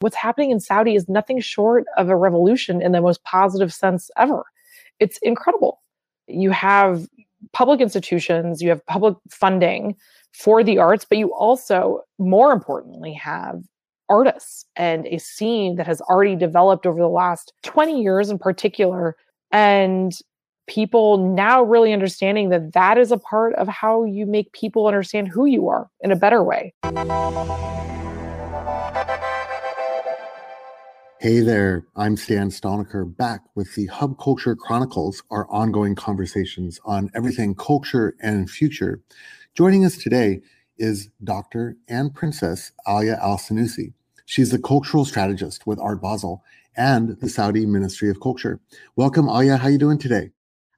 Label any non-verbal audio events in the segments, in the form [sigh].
What's happening in Saudi is nothing short of a revolution in the most positive sense ever. It's incredible. You have public institutions, you have public funding for the arts, but you also, more importantly, have artists and a scene that has already developed over the last 20 years in particular. And people now really understanding that that is a part of how you make people understand who you are in a better way. Hey there, I'm Stan Stalnaker back with the Hub Culture Chronicles, our ongoing conversations on everything culture and future. Joining us today is Dr. and Princess Alia Al Sanusi. She's the cultural strategist with Art Basel and the Saudi Ministry of Culture. Welcome, Alia. How are you doing today?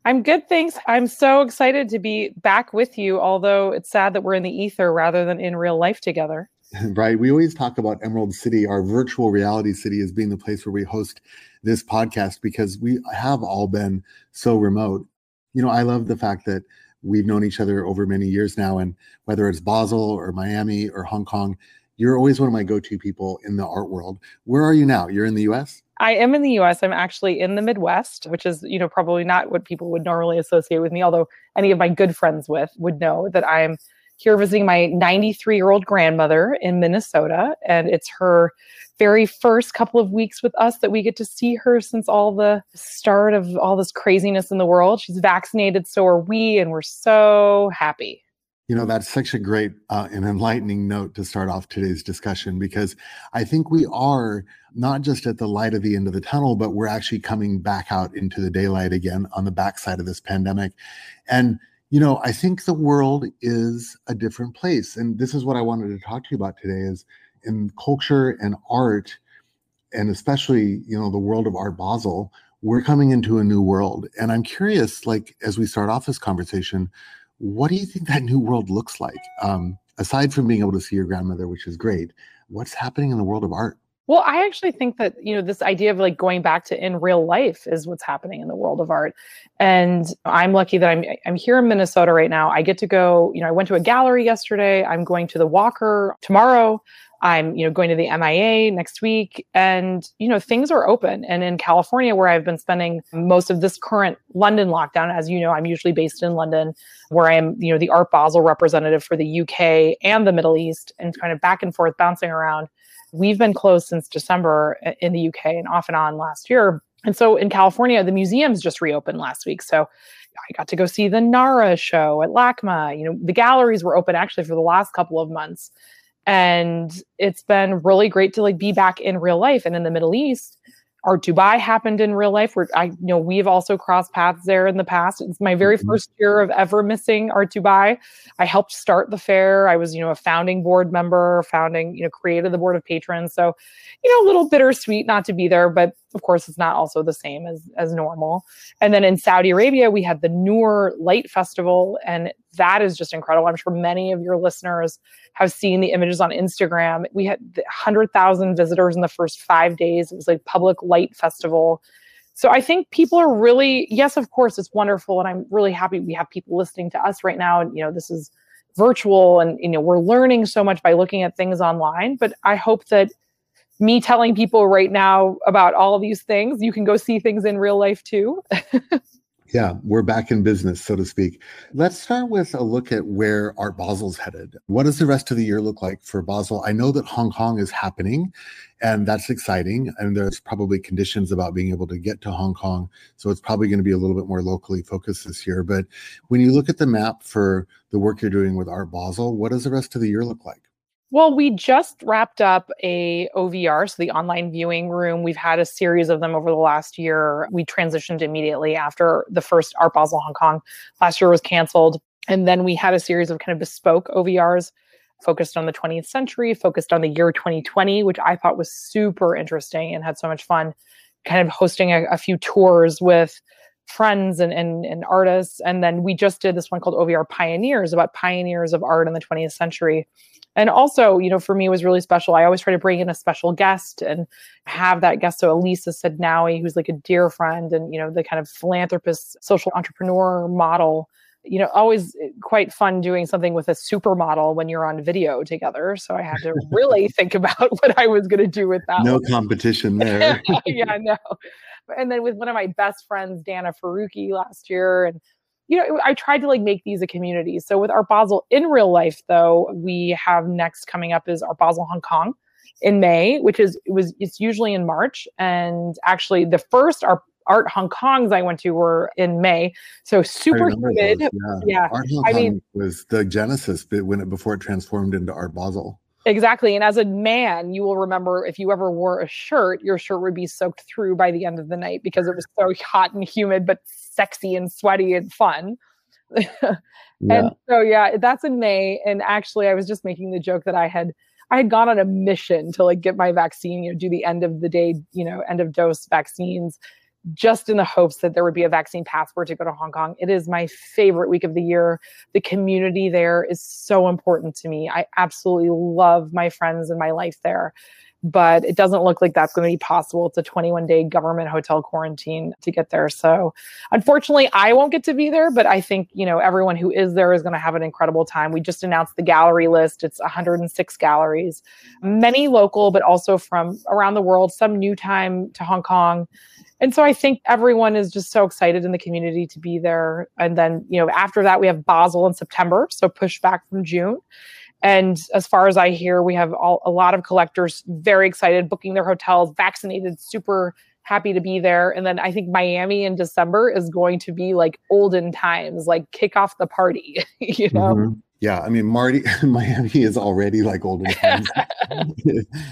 I'm good, thanks. I'm so excited to be back with you, although it's sad that we're in the ether rather than in real life together. [laughs] right? We always talk about Emerald City, our virtual reality city, as being the place where we host this podcast because we have all been so remote. You know, I love the fact that we've known each other over many years now, and whether it's Basel or Miami or Hong Kong, you're always one of my go-to people in the art world. Where are you now? You're in the US? I am in the US. I'm actually in the Midwest, which is, you know, probably not what people would normally associate with me, although any of my good friends with would know that I'm here visiting my 93 year old grandmother in Minnesota. And it's her very first couple of weeks with us that we get to see her since all the start of all this craziness in the world. She's vaccinated, so are we, and we're so happy. You know, that's such a great uh, and enlightening note to start off today's discussion because I think we are not just at the light of the end of the tunnel, but we're actually coming back out into the daylight again on the backside of this pandemic. And you know, I think the world is a different place. And this is what I wanted to talk to you about today is in culture and art, and especially, you know, the world of Art Basel, we're coming into a new world. And I'm curious, like, as we start off this conversation, what do you think that new world looks like? Um, aside from being able to see your grandmother, which is great, what's happening in the world of art? Well, I actually think that, you know, this idea of like going back to in real life is what's happening in the world of art. And I'm lucky that I'm I'm here in Minnesota right now. I get to go, you know, I went to a gallery yesterday. I'm going to the Walker tomorrow. I'm, you know, going to the MIA next week and, you know, things are open. And in California where I've been spending most of this current London lockdown, as you know, I'm usually based in London where I am, you know, the Art Basel representative for the UK and the Middle East and kind of back and forth bouncing around We've been closed since December uh, in the UK and off and on last year. And so in California, the museums just reopened last week. So I got to go see the Nara show at LACMA. You know, the galleries were open actually for the last couple of months. And it's been really great to like be back in real life. And in the Middle East, Art Dubai happened in real life where I you know we've also crossed paths there in the past. It's my very mm-hmm. first year of ever missing Art Dubai. I helped start the fair. I was, you know, a founding board member, founding, you know, created the board of patrons. So, you know, a little bittersweet not to be there, but of course it's not also the same as as normal. And then in Saudi Arabia, we had the Noor Light Festival and that is just incredible. I'm sure many of your listeners have seen the images on Instagram. We had 100,000 visitors in the first 5 days. It was like public light festival. So I think people are really yes, of course it's wonderful and I'm really happy we have people listening to us right now and you know this is virtual and you know we're learning so much by looking at things online, but I hope that me telling people right now about all these things, you can go see things in real life too. [laughs] yeah, we're back in business, so to speak. Let's start with a look at where Art Basel's headed. What does the rest of the year look like for Basel? I know that Hong Kong is happening, and that's exciting. And there's probably conditions about being able to get to Hong Kong. So it's probably going to be a little bit more locally focused this year. But when you look at the map for the work you're doing with Art Basel, what does the rest of the year look like? Well, we just wrapped up a OVR, so the online viewing room. We've had a series of them over the last year. We transitioned immediately after the first Art Basel Hong Kong last year was canceled. And then we had a series of kind of bespoke OVRs focused on the 20th century, focused on the year 2020, which I thought was super interesting and had so much fun kind of hosting a, a few tours with friends and, and, and artists. And then we just did this one called OVR Pioneers about pioneers of art in the 20th century and also you know for me it was really special i always try to bring in a special guest and have that guest so elisa sednaoui who's like a dear friend and you know the kind of philanthropist social entrepreneur model you know, always eh, quite fun doing something with a supermodel when you're on video together. So I had to [laughs] really think about [laughs] what I was going to do with that. No one. competition there. [laughs] yeah, no. And then with one of my best friends, Dana Faruqi, last year, and you know, I tried to like make these a community. So with Art Basel in real life, though, we have next coming up is Art Basel Hong Kong in May, which is it was it's usually in March, and actually the first Art Art Hong Kongs I went to were in May, so super humid. Yeah. yeah, Art Hong I Kong mean, was the genesis when it before it transformed into Art Basel. Exactly. And as a man, you will remember if you ever wore a shirt, your shirt would be soaked through by the end of the night because it was so hot and humid, but sexy and sweaty and fun. [laughs] yeah. And so yeah, that's in May. And actually I was just making the joke that I had I had gone on a mission to like get my vaccine, you know, do the end of the day, you know, end of dose vaccines just in the hopes that there would be a vaccine passport to go to Hong Kong. It is my favorite week of the year. The community there is so important to me. I absolutely love my friends and my life there. But it doesn't look like that's going to be possible. It's a 21 day government hotel quarantine to get there. So, unfortunately, I won't get to be there, but I think, you know, everyone who is there is going to have an incredible time. We just announced the gallery list. It's 106 galleries, many local, but also from around the world, some new time to Hong Kong and so I think everyone is just so excited in the community to be there. And then, you know, after that, we have Basel in September, so push back from June. And as far as I hear, we have all, a lot of collectors very excited, booking their hotels, vaccinated, super happy to be there. And then I think Miami in December is going to be like olden times, like kick off the party, [laughs] you know? Mm-hmm. Yeah, I mean, Marty, [laughs] Miami is already like olden [laughs] times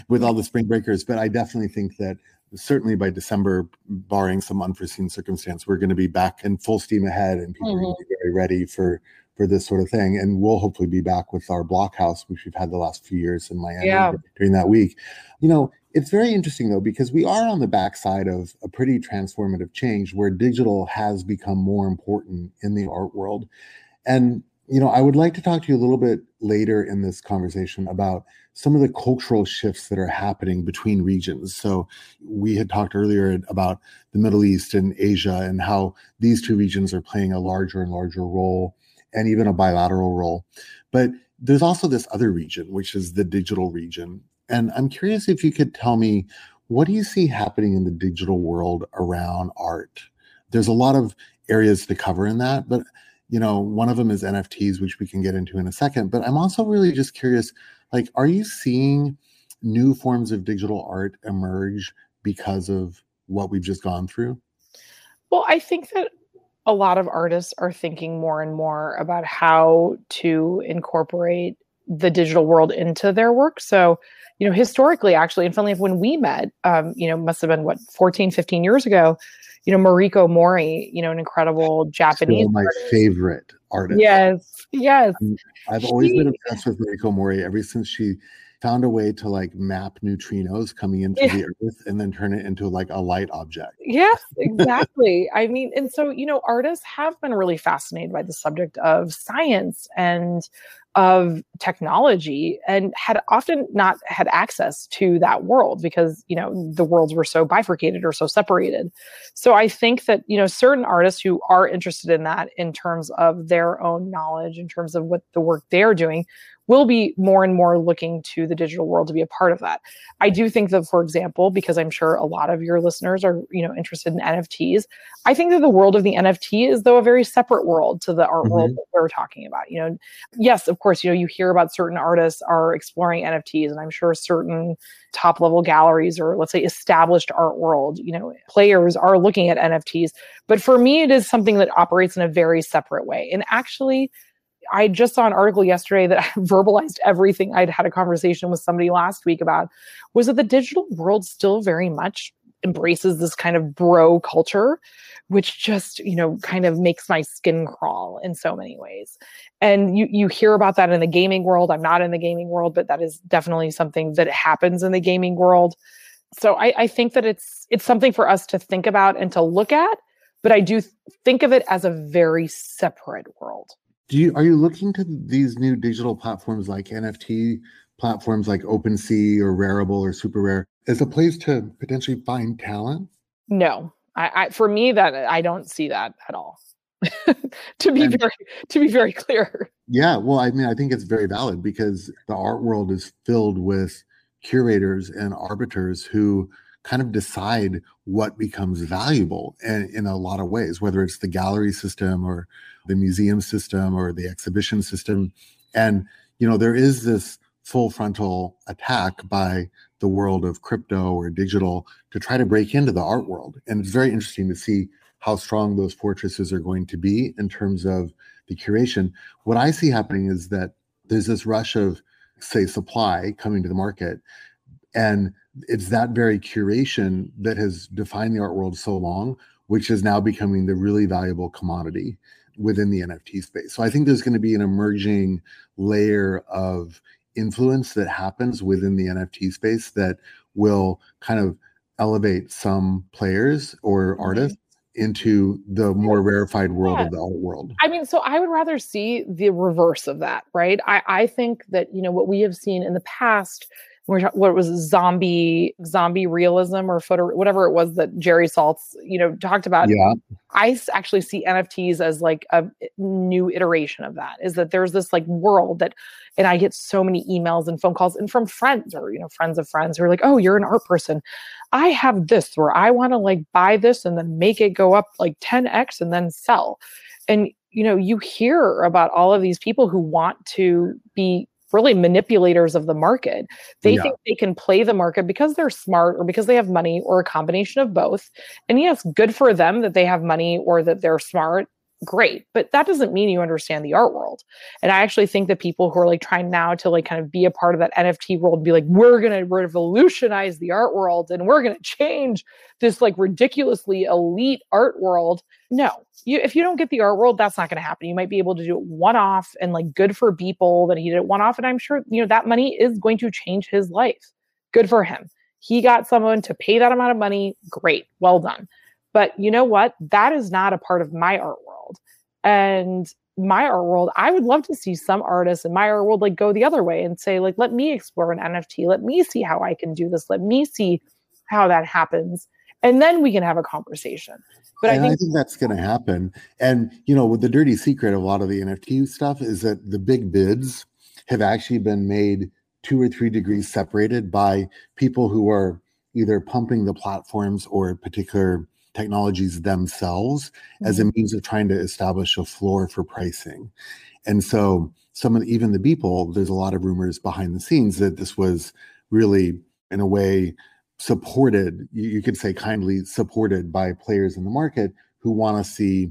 with all the spring breakers, but I definitely think that certainly by December, barring some unforeseen circumstance, we're going to be back in full steam ahead, and people mm-hmm. are be very ready for for this sort of thing. And we'll hopefully be back with our blockhouse, which we've had the last few years in Miami yeah. during that week. You know, it's very interesting though because we are on the backside of a pretty transformative change where digital has become more important in the art world, and you know, I would like to talk to you a little bit later in this conversation about some of the cultural shifts that are happening between regions. So, we had talked earlier about the Middle East and Asia and how these two regions are playing a larger and larger role and even a bilateral role. But there's also this other region, which is the digital region. And I'm curious if you could tell me what do you see happening in the digital world around art? There's a lot of areas to cover in that, but you know, one of them is NFTs, which we can get into in a second. But I'm also really just curious, like, are you seeing new forms of digital art emerge because of what we've just gone through? Well, I think that a lot of artists are thinking more and more about how to incorporate the digital world into their work. So, you know, historically, actually, and funnily, when we met, um, you know, must have been what 14, 15 years ago, you know, Mariko Mori, you know, an incredible Japanese. Still my artist. favorite artist. Yes, yes. i have always been obsessed with Mariko Mori ever since she found a way to like map neutrinos coming into yeah. the earth and then turn it into like a light object. Yes, [laughs] exactly. I mean, and so, you know, artists have been really fascinated by the subject of science and of technology and had often not had access to that world because you know the worlds were so bifurcated or so separated so i think that you know certain artists who are interested in that in terms of their own knowledge in terms of what the work they're doing will be more and more looking to the digital world to be a part of that. I do think that, for example, because I'm sure a lot of your listeners are, you know, interested in NFTs, I think that the world of the NFT is though a very separate world to the art mm-hmm. world that we're talking about. You know, yes, of course, you know, you hear about certain artists are exploring NFTs, and I'm sure certain top level galleries or let's say established art world, you know, players are looking at NFTs. But for me, it is something that operates in a very separate way. And actually, I just saw an article yesterday that [laughs] verbalized everything I'd had a conversation with somebody last week about was that the digital world still very much embraces this kind of bro culture which just you know kind of makes my skin crawl in so many ways. And you you hear about that in the gaming world. I'm not in the gaming world but that is definitely something that happens in the gaming world. So i, I think that it's it's something for us to think about and to look at but i do think of it as a very separate world do you are you looking to these new digital platforms like nft platforms like OpenSea or Rarible or Super Rare as a place to potentially find talent? No, I, I, for me that I don't see that at all. [laughs] to be and, very to be very clear. Yeah, well, I mean, I think it's very valid because the art world is filled with curators and arbiters who kind of decide what becomes valuable in, in a lot of ways, whether it's the gallery system or the museum system or the exhibition system. And, you know, there is this full frontal attack by the world of crypto or digital to try to break into the art world. And it's very interesting to see how strong those fortresses are going to be in terms of the curation. What I see happening is that there's this rush of, say, supply coming to the market. And it's that very curation that has defined the art world so long, which is now becoming the really valuable commodity within the NFT space. So I think there's going to be an emerging layer of influence that happens within the NFT space that will kind of elevate some players or mm-hmm. artists into the more rarefied world yeah. of the art world. I mean, so I would rather see the reverse of that, right? I, I think that, you know, what we have seen in the past what was zombie zombie realism or photo whatever it was that Jerry Saltz you know talked about. Yeah, I actually see NFTs as like a eh, new iteration of that. Is that there's this like world that, and I get so many emails and phone calls and from friends or you know friends of friends who are like, oh, you're an art person. I have this where I want to like buy this and then make it go up like 10x and then sell. And you know, you hear about all of these people who want to be really manipulators of the market. They yeah. think they can play the market because they're smart or because they have money or a combination of both. And yes, good for them that they have money or that they're smart great but that doesn't mean you understand the art world. And i actually think that people who are like trying now to like kind of be a part of that nft world be like we're going to revolutionize the art world and we're going to change this like ridiculously elite art world. No you, if you don't get the art world that's not going to happen. You might be able to do it one off and like good for people that he did it one off and i'm sure you know that money is going to change his life. Good for him. He got someone to pay that amount of money. Great. Well done. But you know what? That is not a part of my art world. And my art world, I would love to see some artists in my art world like go the other way and say, like, let me explore an NFT. Let me see how I can do this. Let me see how that happens. And then we can have a conversation. But I think, I think, that's going to happen. And you know, with the dirty secret of a lot of the NFT stuff is that the big bids have actually been made two or three degrees separated by people who are either pumping the platforms or particular technologies themselves mm-hmm. as a mm-hmm. means of trying to establish a floor for pricing. And so some of the, even the people, there's a lot of rumors behind the scenes that this was really in a way supported, you, you could say kindly supported by players in the market who want to see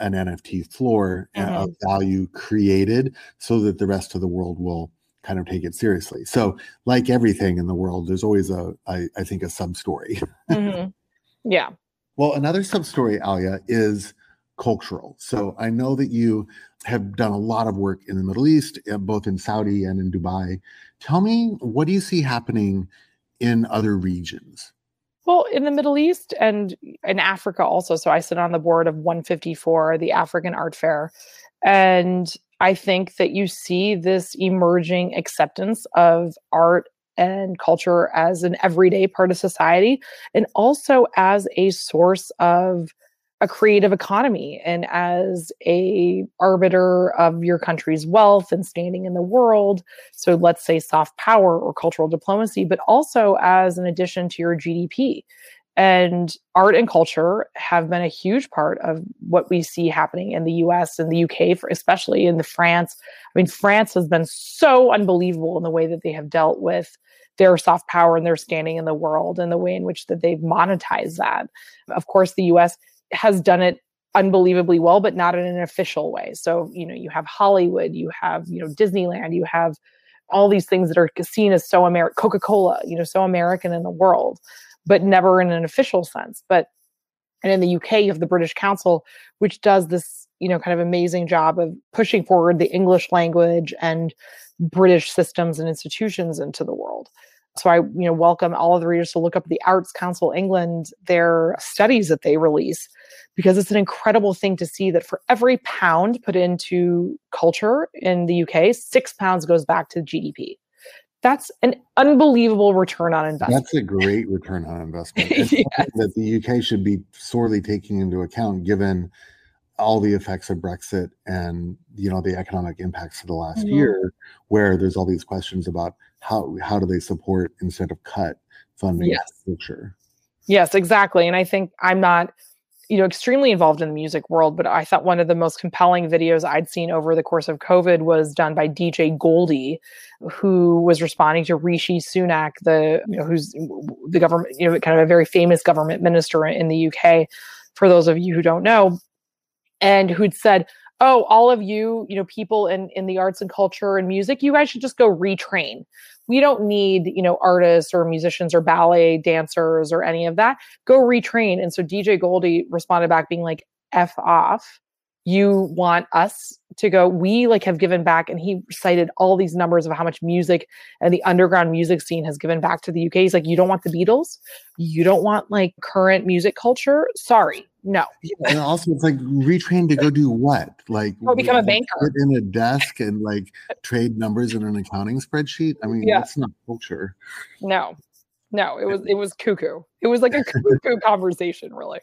an NFT floor mm-hmm. of value created so that the rest of the world will kind of take it seriously. So, like everything in the world, there's always a, I, I think, a sub story. [laughs] mm-hmm. Yeah. Well, another sub story, Alia, is cultural. So I know that you have done a lot of work in the Middle East, uh, both in Saudi and in Dubai. Tell me, what do you see happening in other regions? Well, in the Middle East and in Africa also. So I sit on the board of 154, the African Art Fair. And I think that you see this emerging acceptance of art and culture as an everyday part of society and also as a source of a creative economy and as a arbiter of your country's wealth and standing in the world so let's say soft power or cultural diplomacy but also as an addition to your gdp and art and culture have been a huge part of what we see happening in the US and the UK, for, especially in the France. I mean, France has been so unbelievable in the way that they have dealt with their soft power and their standing in the world and the way in which that they've monetized that. Of course, the US has done it unbelievably well, but not in an official way. So, you know, you have Hollywood, you have, you know, Disneyland, you have all these things that are seen as so American, Coca-Cola, you know, so American in the world but never in an official sense. But and in the UK, you have the British Council, which does this, you know, kind of amazing job of pushing forward the English language and British systems and institutions into the world. So I, you know, welcome all of the readers to look up the Arts Council England, their studies that they release, because it's an incredible thing to see that for every pound put into culture in the UK, six pounds goes back to GDP that's an unbelievable return on investment. That's a great return on investment. [laughs] yes. That the UK should be sorely taking into account, given all the effects of Brexit and you know the economic impacts of the last mm-hmm. year, where there's all these questions about how how do they support instead of cut funding yes. future. Yes, exactly. And I think I'm not, you know, extremely involved in the music world, but I thought one of the most compelling videos I'd seen over the course of COVID was done by DJ Goldie, who was responding to Rishi Sunak, the you know, who's the government, you know, kind of a very famous government minister in the UK. For those of you who don't know, and who'd said, oh all of you you know people in in the arts and culture and music you guys should just go retrain. We don't need you know artists or musicians or ballet dancers or any of that. Go retrain. And so dj goldie responded back being like f off you want us to go we like have given back and he cited all these numbers of how much music and the underground music scene has given back to the uk he's like you don't want the beatles? You don't want like current music culture? Sorry no. And also it's like retrain to go do what? Like become a banker. sit in a desk and like trade numbers in an accounting spreadsheet? I mean yeah. that's not culture. No. No it was it was cuckoo. It was like a cuckoo [laughs] conversation really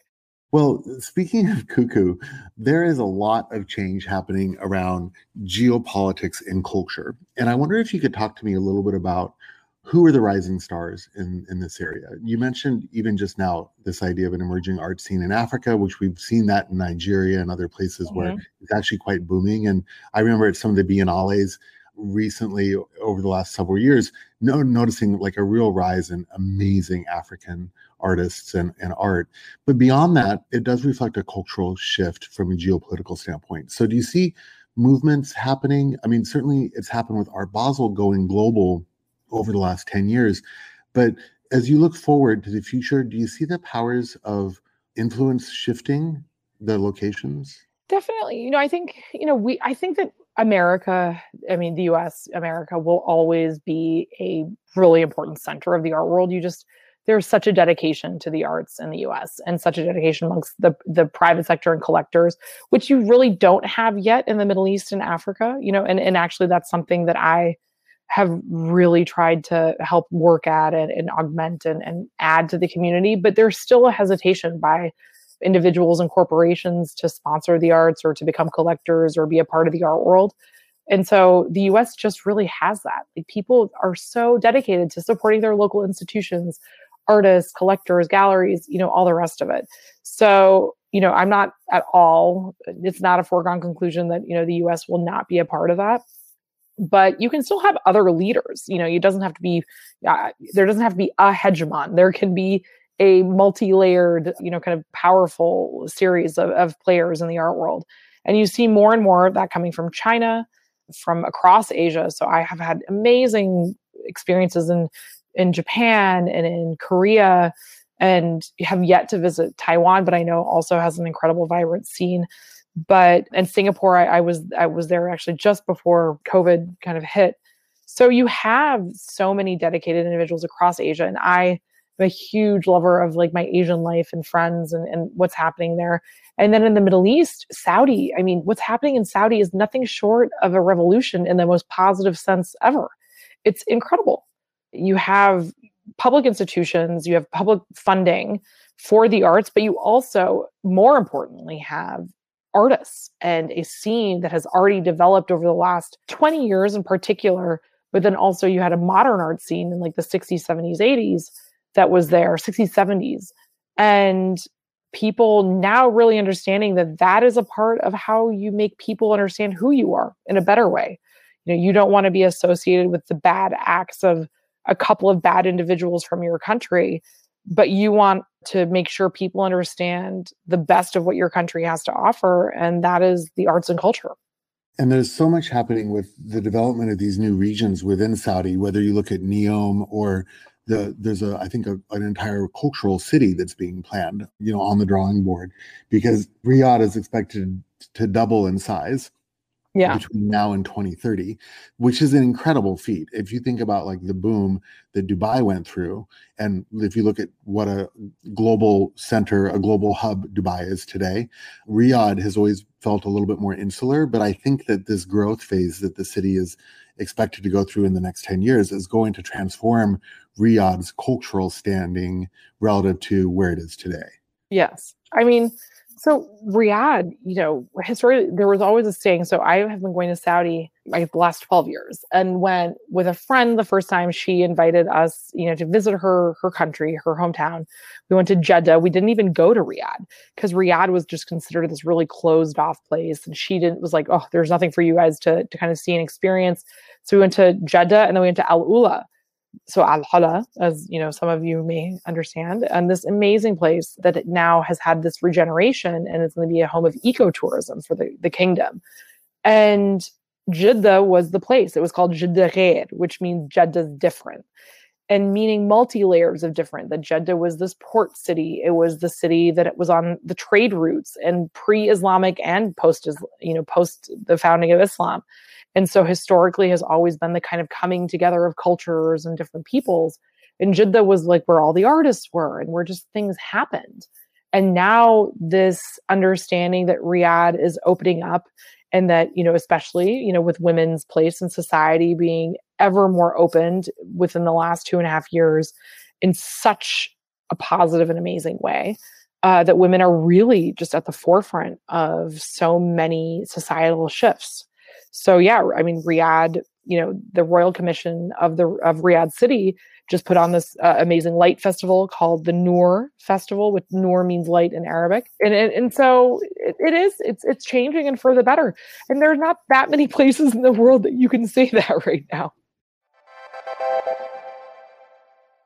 well, speaking of cuckoo, there is a lot of change happening around geopolitics and culture. And I wonder if you could talk to me a little bit about who are the rising stars in, in this area. You mentioned even just now this idea of an emerging art scene in Africa, which we've seen that in Nigeria and other places mm-hmm. where it's actually quite booming. And I remember at some of the biennales recently over the last several years, no, noticing like a real rise in amazing African artists and, and art. But beyond that, it does reflect a cultural shift from a geopolitical standpoint. So do you see movements happening? I mean, certainly it's happened with Art Basel going global over the last 10 years. But as you look forward to the future, do you see the powers of influence shifting the locations? Definitely. You know, I think, you know, we I think that America, I mean the US, America will always be a really important center of the art world. You just there's such a dedication to the arts in the US and such a dedication amongst the, the private sector and collectors, which you really don't have yet in the Middle East and Africa, you know, and, and actually that's something that I have really tried to help work at and, and augment and, and add to the community. But there's still a hesitation by individuals and corporations to sponsor the arts or to become collectors or be a part of the art world. And so the US just really has that. Like people are so dedicated to supporting their local institutions, artists, collectors, galleries, you know, all the rest of it. So, you know, I'm not at all, it's not a foregone conclusion that, you know, the US will not be a part of that. But you can still have other leaders. You know, it doesn't have to be, uh, there doesn't have to be a hegemon. There can be a multi-layered, you know, kind of powerful series of, of players in the art world. And you see more and more of that coming from China, from across Asia. So I have had amazing experiences in in Japan and in Korea and have yet to visit Taiwan, but I know also has an incredible vibrant scene. But and Singapore, I, I was I was there actually just before COVID kind of hit. So you have so many dedicated individuals across Asia, and I am a huge lover of like my Asian life and friends and, and what's happening there. And then in the Middle East, Saudi, I mean, what's happening in Saudi is nothing short of a revolution in the most positive sense ever. It's incredible you have public institutions, you have public funding for the arts, but you also, more importantly, have artists and a scene that has already developed over the last 20 years in particular. But then also, you had a modern art scene in like the 60s, 70s, 80s that was there, 60s, 70s. And people now really understanding that that is a part of how you make people understand who you are in a better way. You know, you don't want to be associated with the bad acts of a couple of bad individuals from your country, but you want to make sure people understand the best of what your country has to offer, and that is the arts and culture. And there's so much happening with the development of these new regions within Saudi, whether you look at Neom or the, there's a I think a, an entire cultural city that's being planned, you know, on the drawing board because Riyadh is expected to double in size yeah. between now and 2030, which is an incredible feat. If you think about like the boom that Dubai went through, and if you look at what a global center, a global hub Dubai is today, Riyadh has always felt a little bit more insular. But I think that this growth phase that the city is expected to go through in the next 10 years is going to transform Riyadh's cultural standing relative to where it is today. Yes. I mean, So Riyadh, you know, historically there was always a saying. So I have been going to Saudi like the last 12 years and went with a friend the first time she invited us, you know, to visit her her country, her hometown. We went to Jeddah. We didn't even go to Riyadh because Riyadh was just considered this really closed off place. And she didn't was like, oh, there's nothing for you guys to to kind of see and experience. So we went to Jeddah and then we went to Al Ula so Al Ula, as you know, some of you may understand, and this amazing place that it now has had this regeneration and it's going to be a home of ecotourism for the, the kingdom. And Jeddah was the place. It was called Jeddah Ghair, which means Jeddah's different. And meaning multi layers of different. That Jeddah was this port city. It was the city that it was on the trade routes and pre-Islamic and post, you know, post the founding of Islam and so historically has always been the kind of coming together of cultures and different peoples. And jeddah was like where all the artists were and where just things happened. And now this understanding that riyadh is opening up and that you know especially you know with women's place in society being ever more opened within the last two and a half years in such a positive and amazing way uh, that women are really just at the forefront of so many societal shifts so yeah, I mean Riyadh, you know, the Royal Commission of the of Riyadh City just put on this uh, amazing light festival called the Noor Festival, which Noor means light in Arabic, and and, and so it, it is it's it's changing and for the better. And there's not that many [laughs] places in the world that you can say [laughs] that right now.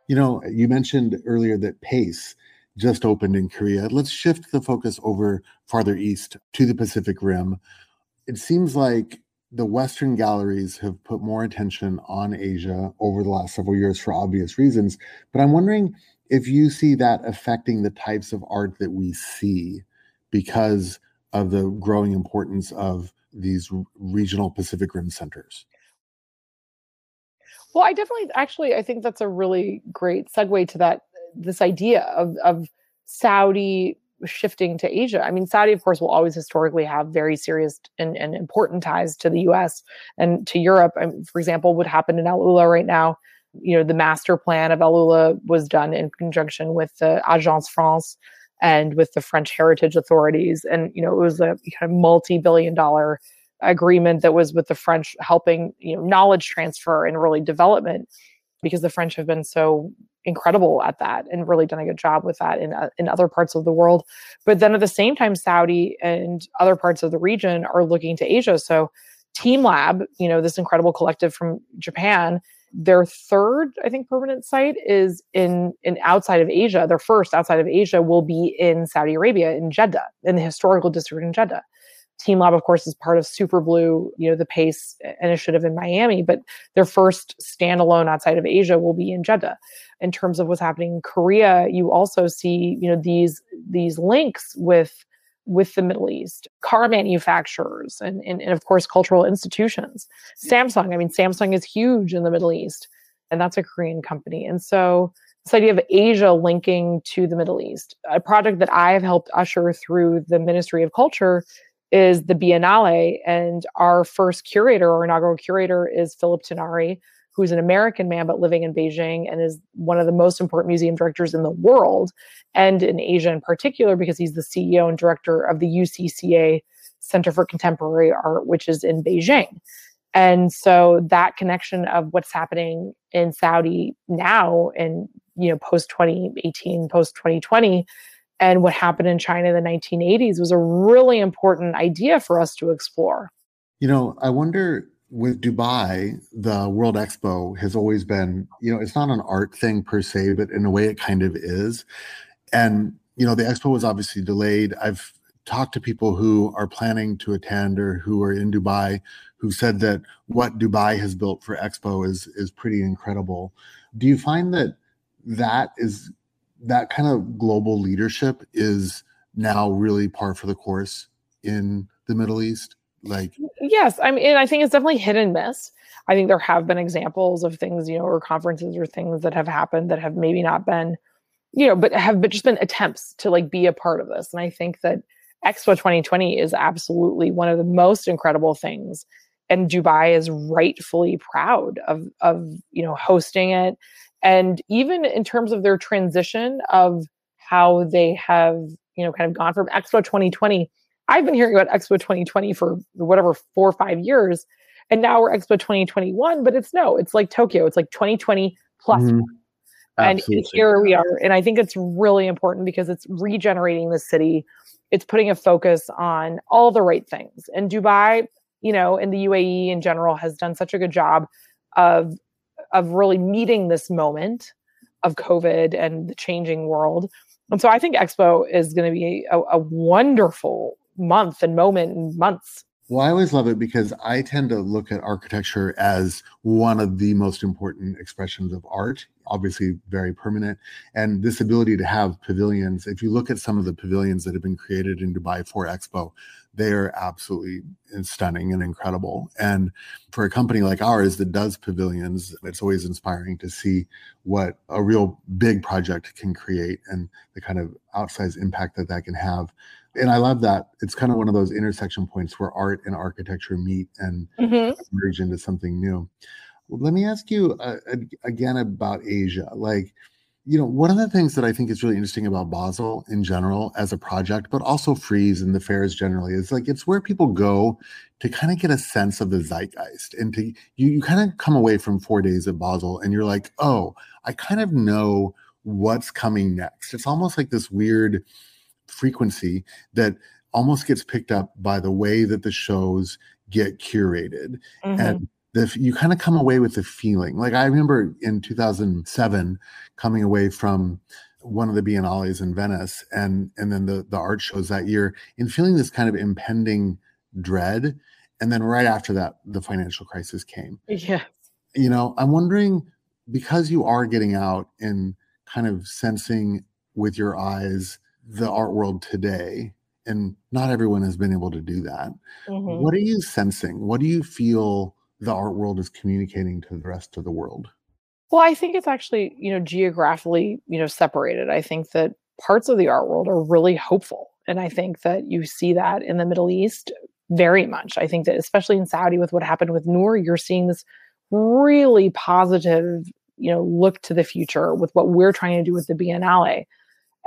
You know, you mentioned earlier that Pace just opened in Korea. Let's shift the focus over farther east to the Pacific Rim. It seems like the Western galleries have put more attention on Asia over the last several years for obvious reasons. But I'm wondering if you see that affecting the types of art that we see because of the growing importance of these regional Pacific Rim centers. Well, I definitely actually I think that's a really great segue to that this idea of of Saudi shifting to Asia. I mean, Saudi, of course, will always historically have very serious and, and important ties to the US and to Europe. I mean, for example, what happened in Al Ula right now, you know, the master plan of Al Ula was done in conjunction with the Agence France and with the French heritage authorities. And, you know, it was a kind of multi billion dollar agreement that was with the French helping, you know, knowledge transfer and really development because the French have been so incredible at that and really done a good job with that in uh, in other parts of the world. But then at the same time, Saudi and other parts of the region are looking to Asia. So teamLab, you know, this incredible collective from Japan, their third, I think, permanent site is in in outside of Asia. Their first outside of Asia will be in Saudi Arabia, in Jeddah, in the historical district in Jeddah. teamLab, of course, is part of Super Blue, you know, the PACE initiative in Miami, but their first standalone outside of Asia will be in Jeddah in terms of what's happening in Korea, you also see, you know, these these links with with the Middle East, car manufacturers, and, and, and of course cultural institutions. Samsung, I mean, Samsung is huge in the Middle East, and that's a Korean company. And so this idea of Asia linking to the Middle East, a project that I have helped usher through the Ministry of Culture is the Biennale, and our first curator, our inaugural curator, is Philip Tinari, who's an American man but living in Beijing and is one of the most important museum directors in the world and in Asia in particular because he's the CEO and director of the UCCA Center for Contemporary Art, which is in Beijing. And so that connection of what's happening in Saudi now and you know post 2018, post 2020 and what happened in China in the 1980s was a really important idea for us to explore. You know, I wonder with Dubai, the World Expo has always been, you know, it's not an art thing per se, but in a way it kind of is. And, you know, the expo was obviously delayed. I've talked to people who are planning to attend or who are in Dubai who said that what Dubai has built for Expo is is pretty incredible. Do you find that that is that kind of global leadership is now really par for the course in the Middle East? like yes i mean i think it's definitely hit and miss. I think there have been examples of things you know or conferences or things that have happened that have maybe not been you know but have just been attempts to like be a part of this. And i think that expo 2020 is absolutely one of the most incredible things. And dubai is rightfully proud of of you know hosting it and even in terms of their transition of how they have you know, kind of gone from Expo 2020. I've been hearing about Expo 2020 for whatever four or five years, and now we're Expo 2021. But it's no, it's like Tokyo. It's like 2020 plus Mhm. and here we are. And I think it's really important because it's regenerating the city. It's putting a focus on all the right things. And Dubai, you know, and the UAE in general has done such a good job of of really meeting this moment of COVID and the changing world. And so I think Expo is going to be a, a wonderful month and moment and months. Well, I always love it because I tend to look at architecture as one of the most important expressions of art, obviously very permanent. And this ability to have pavilions, if you look at some of the pavilions that have been created in Dubai for Expo, they are absolutely stunning and incredible. And for a company like ours that does pavilions, it's always inspiring to see what a real big project can create and the kind of outsized impact that that can have and I love that it's kind of one of those intersection points where art and architecture meet and merge into something new. Well, let me ask you uh, again about Asia. Like, you know, one of the things that I think is really interesting about Basel in general as a project, but also Frieze and the fairs generally, is like it's where people go to kind of get a sense of the zeitgeist and to you you kind of come away from four days at Basel and you're like, oh, I kind of know what's coming next. It's almost like this weird frequency that almost gets picked up by the way that the shows get curated Mhm. and the, you kind of come away with the feeling like i remember in 2007 coming away from one of the biennales in venice and and then the the art shows that year and feeling this kind of impending dread and then right after that the financial crisis came Yeah. you know i'm wondering because you are getting out and kind of sensing with your eyes the art world today and not everyone has been able to do that Mhm. what are you sensing what do you feel the art world is communicating to the rest of the world Well, I think it's actually, you know, geographically, you know, separated. I think that parts of the art world are really hopeful. And I think that you see that in the Middle East very much. I think that especially in Saudi with what happened with Noor, you're seeing this really positive, you know, look to the future with what we're trying to do with the Biennale.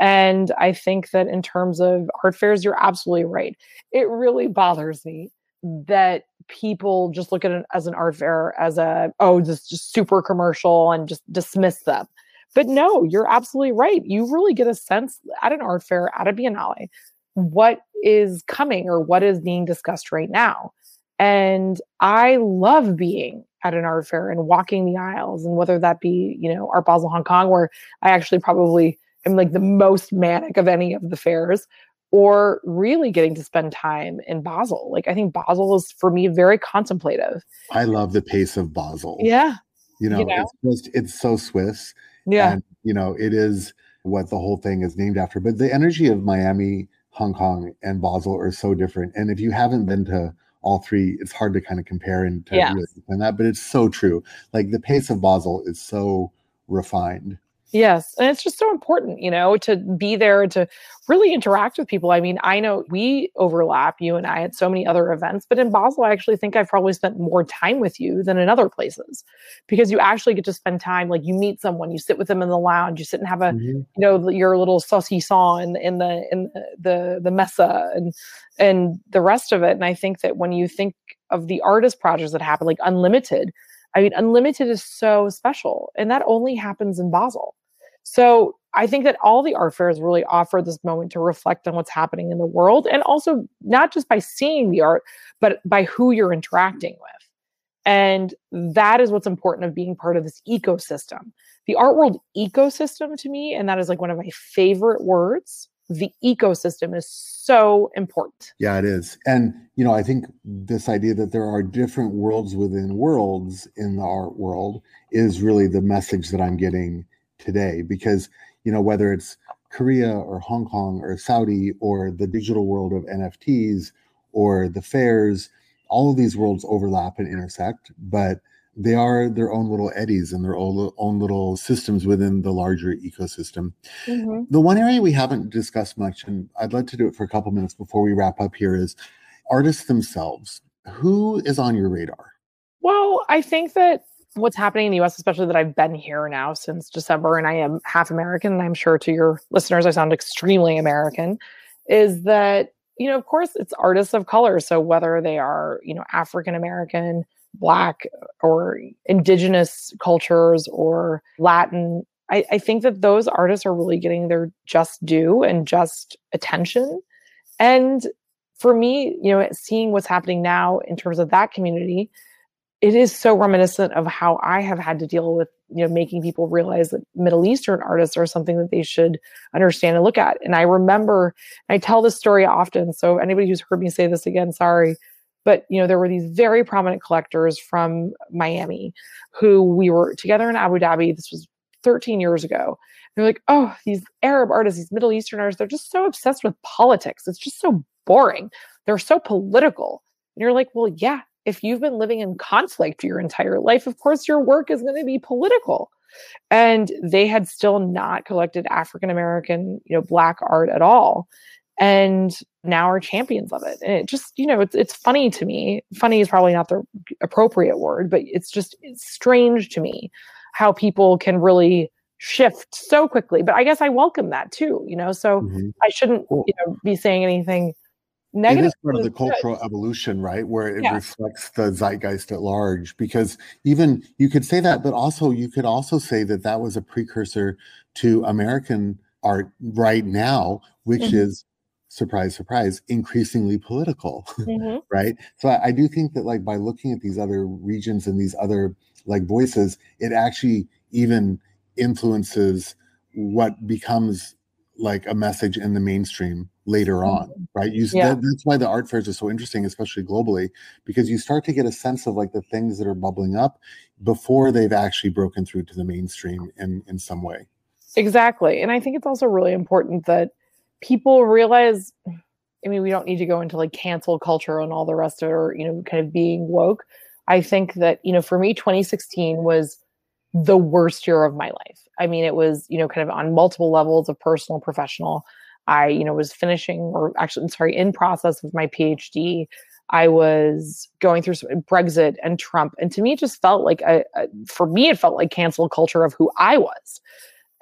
And I think that in terms of art fairs, you're absolutely right. It really bothers me that people just look at it as an art fair as a oh this just super commercial and just dismiss them. But no you're absolutely right. You really get a sense at an art fair at a biennale what is coming or what is being discussed right now. And i love being at an art fair and walking the aisles and whether that be you know art basel hong kong where i actually probably am like the most manic of any of the fairs or really getting to spend time in Basel. Like I think Basel is for me very contemplative. i love the pace of basel Yeah. you know, know? it's just it's so swiss Yeah. and you know it is what the whole thing is named after but the energy of miami hong kong and basel are so different and if you haven't been to all three it's hard to kind of compare and to really understand that but it's so true like the pace of basel is so refined Yes. And it's just so important, you know, to be there to really interact with people. I mean, I know we overlap, you and I, at so many other events, but in Basel, I actually think I've probably spent more time with you than in other places because you actually get to spend time. Like you meet someone, you sit with them in the lounge, you sit and have a, mm-hmm. you know your little saucisson in, in the in the the, the mesa and and the rest of it and i think that when you think of the artist projects that happen like unlimited i mean unlimited is so special and that only happens in basel so i think that all the art fairs really offer this moment to reflect on what's happening in the world and also not just by seeing the art but by who you're interacting with and that is what's important of being part of this ecosystem the art world ecosystem to me, and that is like one of my favorite words. The ecosystem is so important. Yeah, it is. And, you know, I think this idea that there are different worlds within worlds in the art world is really the message that I'm getting today. Because, you know, whether it's Korea mm. or Hong Kong or Saudi or the digital world of NFTs or the fairs, all of these worlds overlap and intersect, but they are their own little eddies and their own, own little systems within the larger ecosystem. Mm-hmm. The one area we haven't discussed much, and I'd like to do it for a couple minutes before we wrap up here, is artists themselves. Who is on your radar? Well, I think that what's happening in the US, especially that I've been here now since December and I am half American, and I'm sure to your listeners I sound extremely American, is that, you know, of course it's artists of color. So whether they are, you know, African American, Black, or indigenous cultures or Latin, I, I think that those artists are really getting their just due and just attention. And for me, you know, seeing what's happening now in terms of that community, it is so reminiscent of how I have had to deal with, you know, making people realize that Middle Eastern artists are something that they should understand and look at. And I remember, I tell this story often. So anybody who's heard me say this again, sorry. But you know, there were these very prominent collectors from Miami who we were together in Abu Dhabi. This was 13 years ago. They're like, oh, these Arab artists, these Middle Eastern artists, they're just so obsessed with politics. It's just so boring. They're so political. And you're like, well, yeah, if you've been living in conflict your entire life, of course your work is going to be political. And they had still not collected African American, you know, black art at all. And now are champions of it. And it just, you know, it's it's funny to me. Funny is probably not the appropriate word, but it's just it's strange to me how people can really shift so quickly. But I guess I welcome that too, you know. So mm-hmm. I shouldn't, you know, be saying anything Negative it is part of the cultural good. evolution, right? Where it yeah. reflects the zeitgeist at large. Because even you could say that, but also you could also say that that was a precursor to American art right now, which mm-hmm. is surprise, surprise, increasingly political, mm-hmm. [laughs] right? So I, I do think that like by looking at these other regions and these other like voices, it actually even influences what becomes like a message in the mainstream later on mm-hmm. right you yeah. that, that's why the art fairs are so interesting especially globally because you start to get a sense of like the things that are bubbling up before they've actually broken through to the mainstream in in some way exactly and i think it's also really important that people realize i mean we don't need to go into like cancel culture and all the rest of it or you know kind of being woke i think that you know for me 2016 was the worst year of my life i mean it was you know kind of on multiple levels of personal professional I, you know, was finishing or actually, I'm sorry, in process of my PhD. I was going through Brexit and Trump. And to me, it just felt like, a, a, for me, it felt like cancel culture of who I was.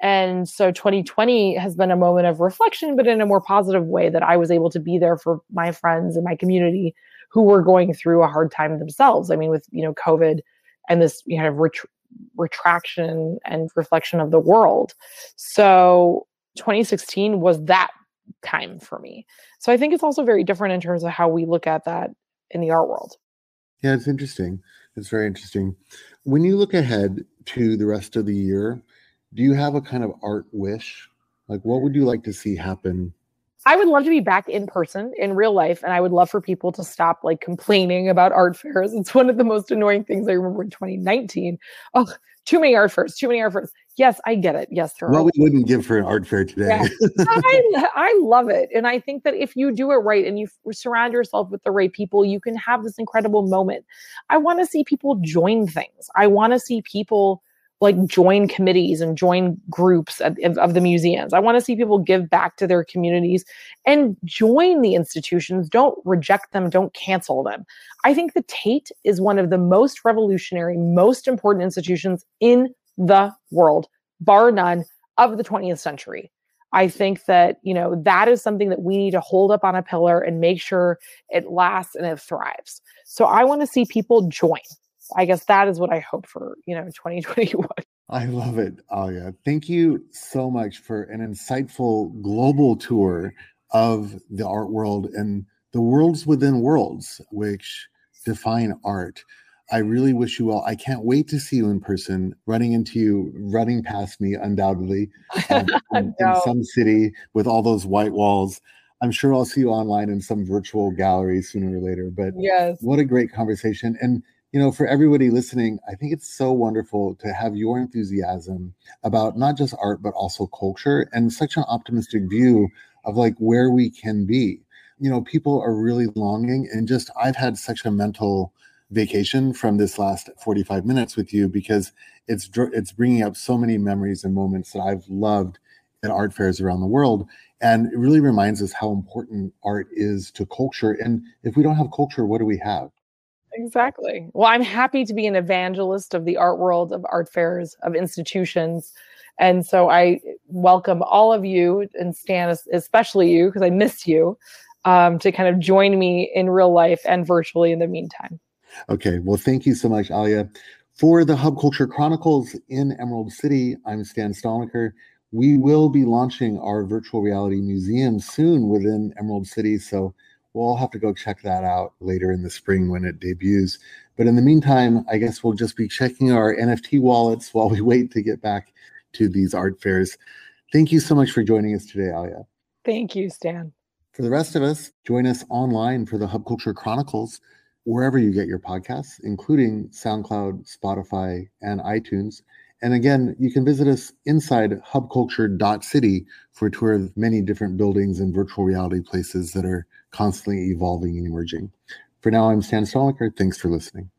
And so 2020 has been a moment of reflection, but in a more positive way that I was able to be there for my friends and my community who were going through a hard time themselves. I mean, with, you know, COVID and this kind of ret- retraction and reflection of the world. So 2016 was that time for me. So I think it's also very different in terms of how we look at that in the art world. Yeah, it's interesting. It's very interesting. When you look ahead to the rest of the year, do you have a kind of art wish? Like, what would you like to see happen I would love to be back in person in real life. And I would love for people to stop like complaining about art fairs. It's one of the most annoying things I remember in 2019. Oh, too many art fairs, too many art fairs. Yes, I get it. Yes, there well, we wouldn't give for an art fair today. Yeah. [laughs] I, I love it. And I think that if you do it right and you surround yourself with the right people, you can have this incredible moment. I want to see people join things. I want to see people like join committees and join groups of, of the museums. I want to see people give back to their communities and join the institutions. Don't reject them, don't cancel them. I think the Tate is one of the most revolutionary, most important institutions in the world, bar none, of the 20th century. I think that, you know, that is something that we need to hold up on a pillar and make sure it lasts and it thrives. So I want to see people join. I guess that is what I hope for, you know, 2021. I love it, Alia. Thank you so much for an insightful global tour of the art world and the worlds within worlds, which define art. I really wish you well. I can't wait to see you in person, running into you, running past me, undoubtedly, um, [laughs] in, no. in, some city with all those white walls. I'm sure I'll see you online in some virtual gallery sooner or later. But yes, what a great conversation! And you know, for everybody listening, I think it's so wonderful to have your enthusiasm about not just art but also culture and such an optimistic view of like where we can be. You know, people are really longing, and just I've had such a mental vacation from this last 45 minutes with you because it's it's bringing up so many memories and moments that I've loved at art fairs around the world. And it really reminds us how important art is to culture. And if we don't have culture what do we have Exactly. Well, I'm happy to be an evangelist of the art world, of art fairs, of institutions. And so I welcome all of you and Stan, especially you, because I miss you, um, to kind of join me in real life and virtually in the meantime. Okay. Well, thank you so much, Alia. For the Hub Culture Chronicles in Emerald City, I'm Stan Stalnaker. We will be launching our virtual reality museum soon within Emerald City. So we'll all have to go check that out later in the spring when it debuts. But in the meantime, I guess we'll just be checking our NFT wallets while we wait to get back to these art fairs. Thank you so much for joining us today, Alia. Thank you, Stan. For the rest of us, join us online for the Hub Culture Chronicles, wherever you get your podcasts, including SoundCloud, Spotify, and iTunes. And again, you can visit us inside hubculture.city for a tour of many different buildings and virtual reality places that are constantly evolving and emerging. For now, I'm Stan Stalnaker. Thanks for listening.